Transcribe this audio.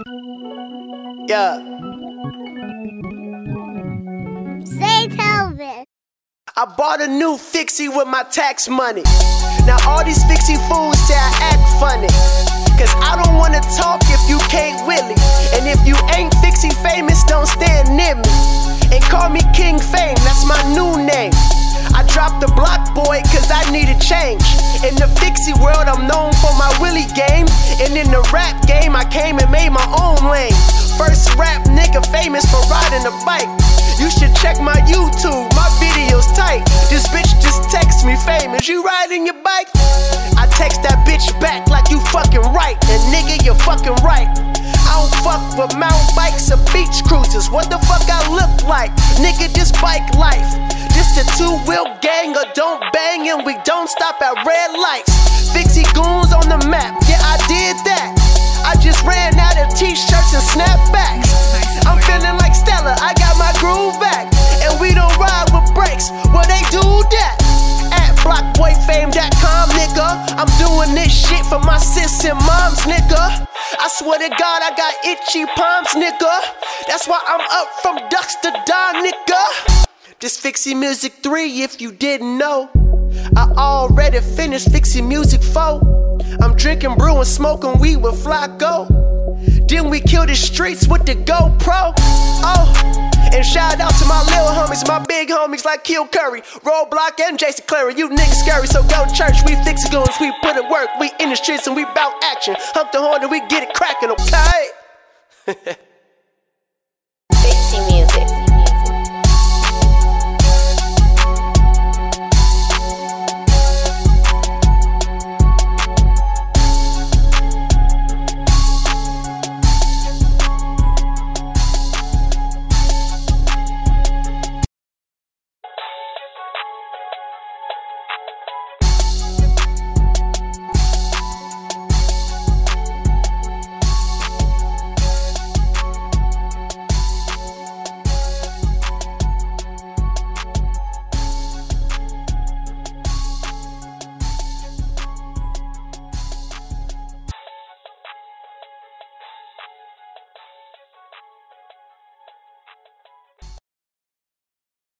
Yeah. Say Telvin. I bought a new fixie with my tax money. Now all these fixie fools say I act funny. Cause I don't wanna talk if you can't wheelie. And if you ain't fixie famous, don't stand near me. And call me King Fame, that's my new name. I dropped the BlocBoi cause I needed change. In the fixie world, I'm known for my wheelie game. And in the rap game, I came and made my own lane. First rap nigga famous for riding a bike. You should check my YouTube, my videos tight. This bitch just text me famous. You riding your bike? I text that bitch back like you fucking right. And nigga, you're fucking right. I don't fuck with mountain bikes or beach cruisers. What the fuck I look like? Nigga, this bike life. This the two wheel gang or don't bang and we don't stop at red lights. Fixie goons on the map, yeah, I did that. I just ran out of t shirts and snapbacks. I'm feeling like Stella, I got my groove back. And we don't ride with brakes, well, they do that. At blockboyfame.com, nigga. I'm doing this shit for my sis and moms, nigga. I swear to God, I got itchy palms, nigga. That's why I'm up from ducks to dawn, nigga. This Fixie Music 3, if you didn't know. I already finished Fixie Music 4. I'm drinking, brewing, smoking weed with Flacco. Then we kill the streets with the GoPro. Oh, and shout out to my little homies, my big homies like Kill Curry, Roadblock, and Jason Clary. You niggas scary, so go to church. We fix goons, we put it work. We in the streets and we bout action. Hump the horn and we get it cracking, okay?